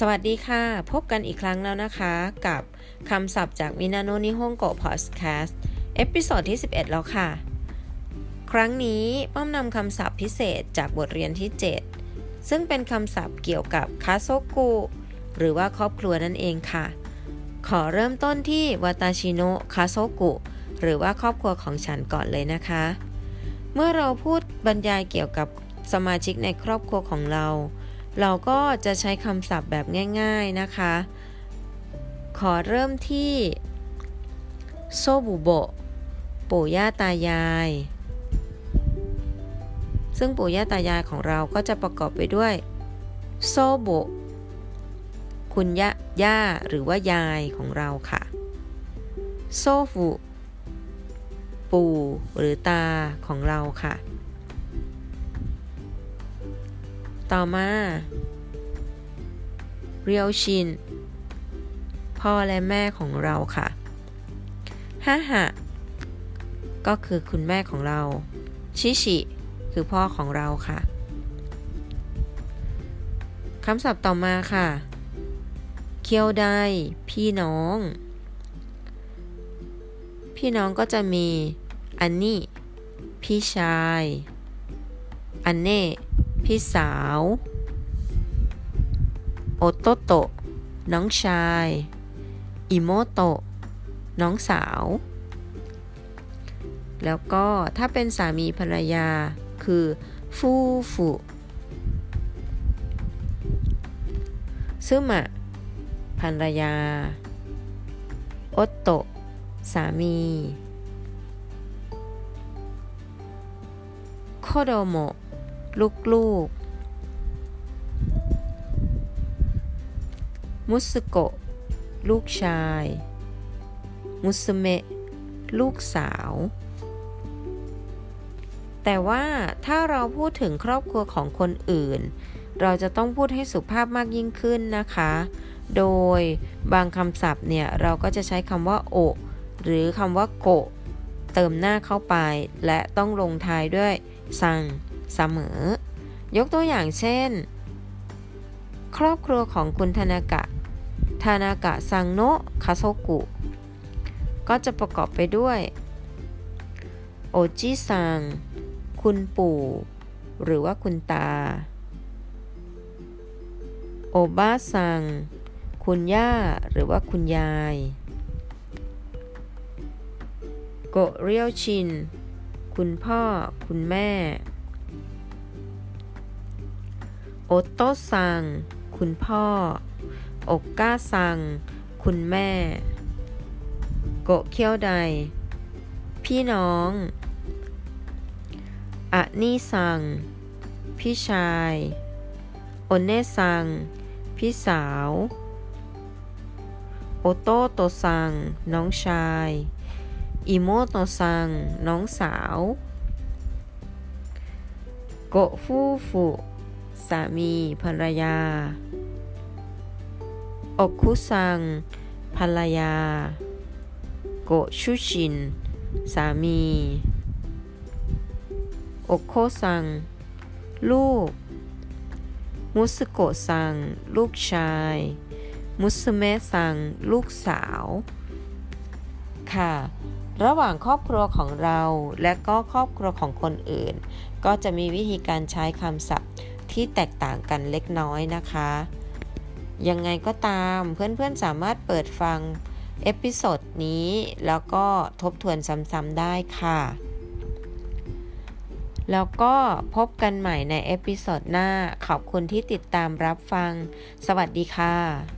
สวัสดีค่ะ พบกันอีกครั้งแล้วนะคะ กับคำศัพท์จากみんなの日本語 podcast episode ที่ 11 แล้วค่ะ ครั้งนี้ป้อมนำคำศัพท์พิเศษจากบทเรียนที่ 7 ซึ่งเป็นคำศัพท์เกี่ยวกับคาโซกุหรือว่าครอบครัวนั่นเองค่ะ ขอเริ่มต้นที่私の家族 หรือว่าครอบครัวของฉันก่อนเลยนะคะ เมื่อเราพูดบรรยายเกี่ยวกับสมาชิกในครอบครัวของเรา เราก็จะใช้คำศัพท์แบบง่าย ๆนะคะ ขอเริ่มที่โซบุโบปู่ย่าตายาย ซึ่งปู่ย่าตายายของเราก็จะประกอบไปด้วยโซโบคุณย่าย่าหรือว่ายายของเราค่ะโซฟุปู่หรือตาของเราค่ะ ต่อมาเรียวชิน พ่อและแม่ของเราค่ะฮ่าฮะก็คือคุณแม่ของเรา ชิชิ คือพ่อของเราค่ะคำศัพท์ต่อมาค่ะ เคียวไดพี่น้อง พี่น้องก็จะมี อันนี่ พี่ชาย อันเน่ พี่สาว โอโตโตะ น้องชาย อิโมโตะ น้องสาว แล้วก็ถ้าเป็นสามีภรรยาคือ ฟูฟูซึมะภรรยา โอโตะ สามีโคโดโมะ ลูกๆ มุสโกลูกชาย มุสเมะ ลูกสาว แต่ว่าถ้าเราพูดถึงครอบครัวของคนอื่น เราจะต้องพูดให้สุภาพมากยิ่งขึ้นนะคะ โดยบางคำศัพท์เนี่ย เราก็จะใช้คำว่า โอ หรือคำว่าโกเติมหน้าเข้าไป และต้องลงท้ายด้วย ซัง เสมอ ยกตัวอย่างเช่น ครอบครัวของคุณธนากะทานากะซังโนะคาโซกุ ก็จะประกอบไปด้วย โอจิซัง คุณปู่ หรือว่าคุณตา โอบาซัง คุณย่า หรือว่าคุณยายโกเรียวชิน คุณพ่อ คุณแม่ โอโตซัง คุณพ่อ โอกก้าซัง คุณแม่ ご兄弟 พี่น้อง お兄さん พี่ชายお姉さん พี่สาว 弟さん น้องชาย 妹さん น้องสาว ご夫婦 สามีภรรยา อกคุซัง ภรรยา โกชุชิน สามี อกโคซัง ลูก มุสโกซัง ลูกชาย มุสเมซัง ลูกสาว ค่ะระหว่างครอบครัวของเราและก็ครอบครัวของคนอื่น ก็จะมีวิธีการใช้คำศัพท์ ที่แตกต่างกันเล็กน้อยนะคะ ยังไงก็ตามเพื่อนๆสามารถเปิดฟัง episode นี้แล้วก็ทบทวนซ้ำๆได้ค่ะ แล้วก็พบกันใหม่ใน episode หน้าขอบคุณที่ติดตามรับฟัง สวัสดีค่ะ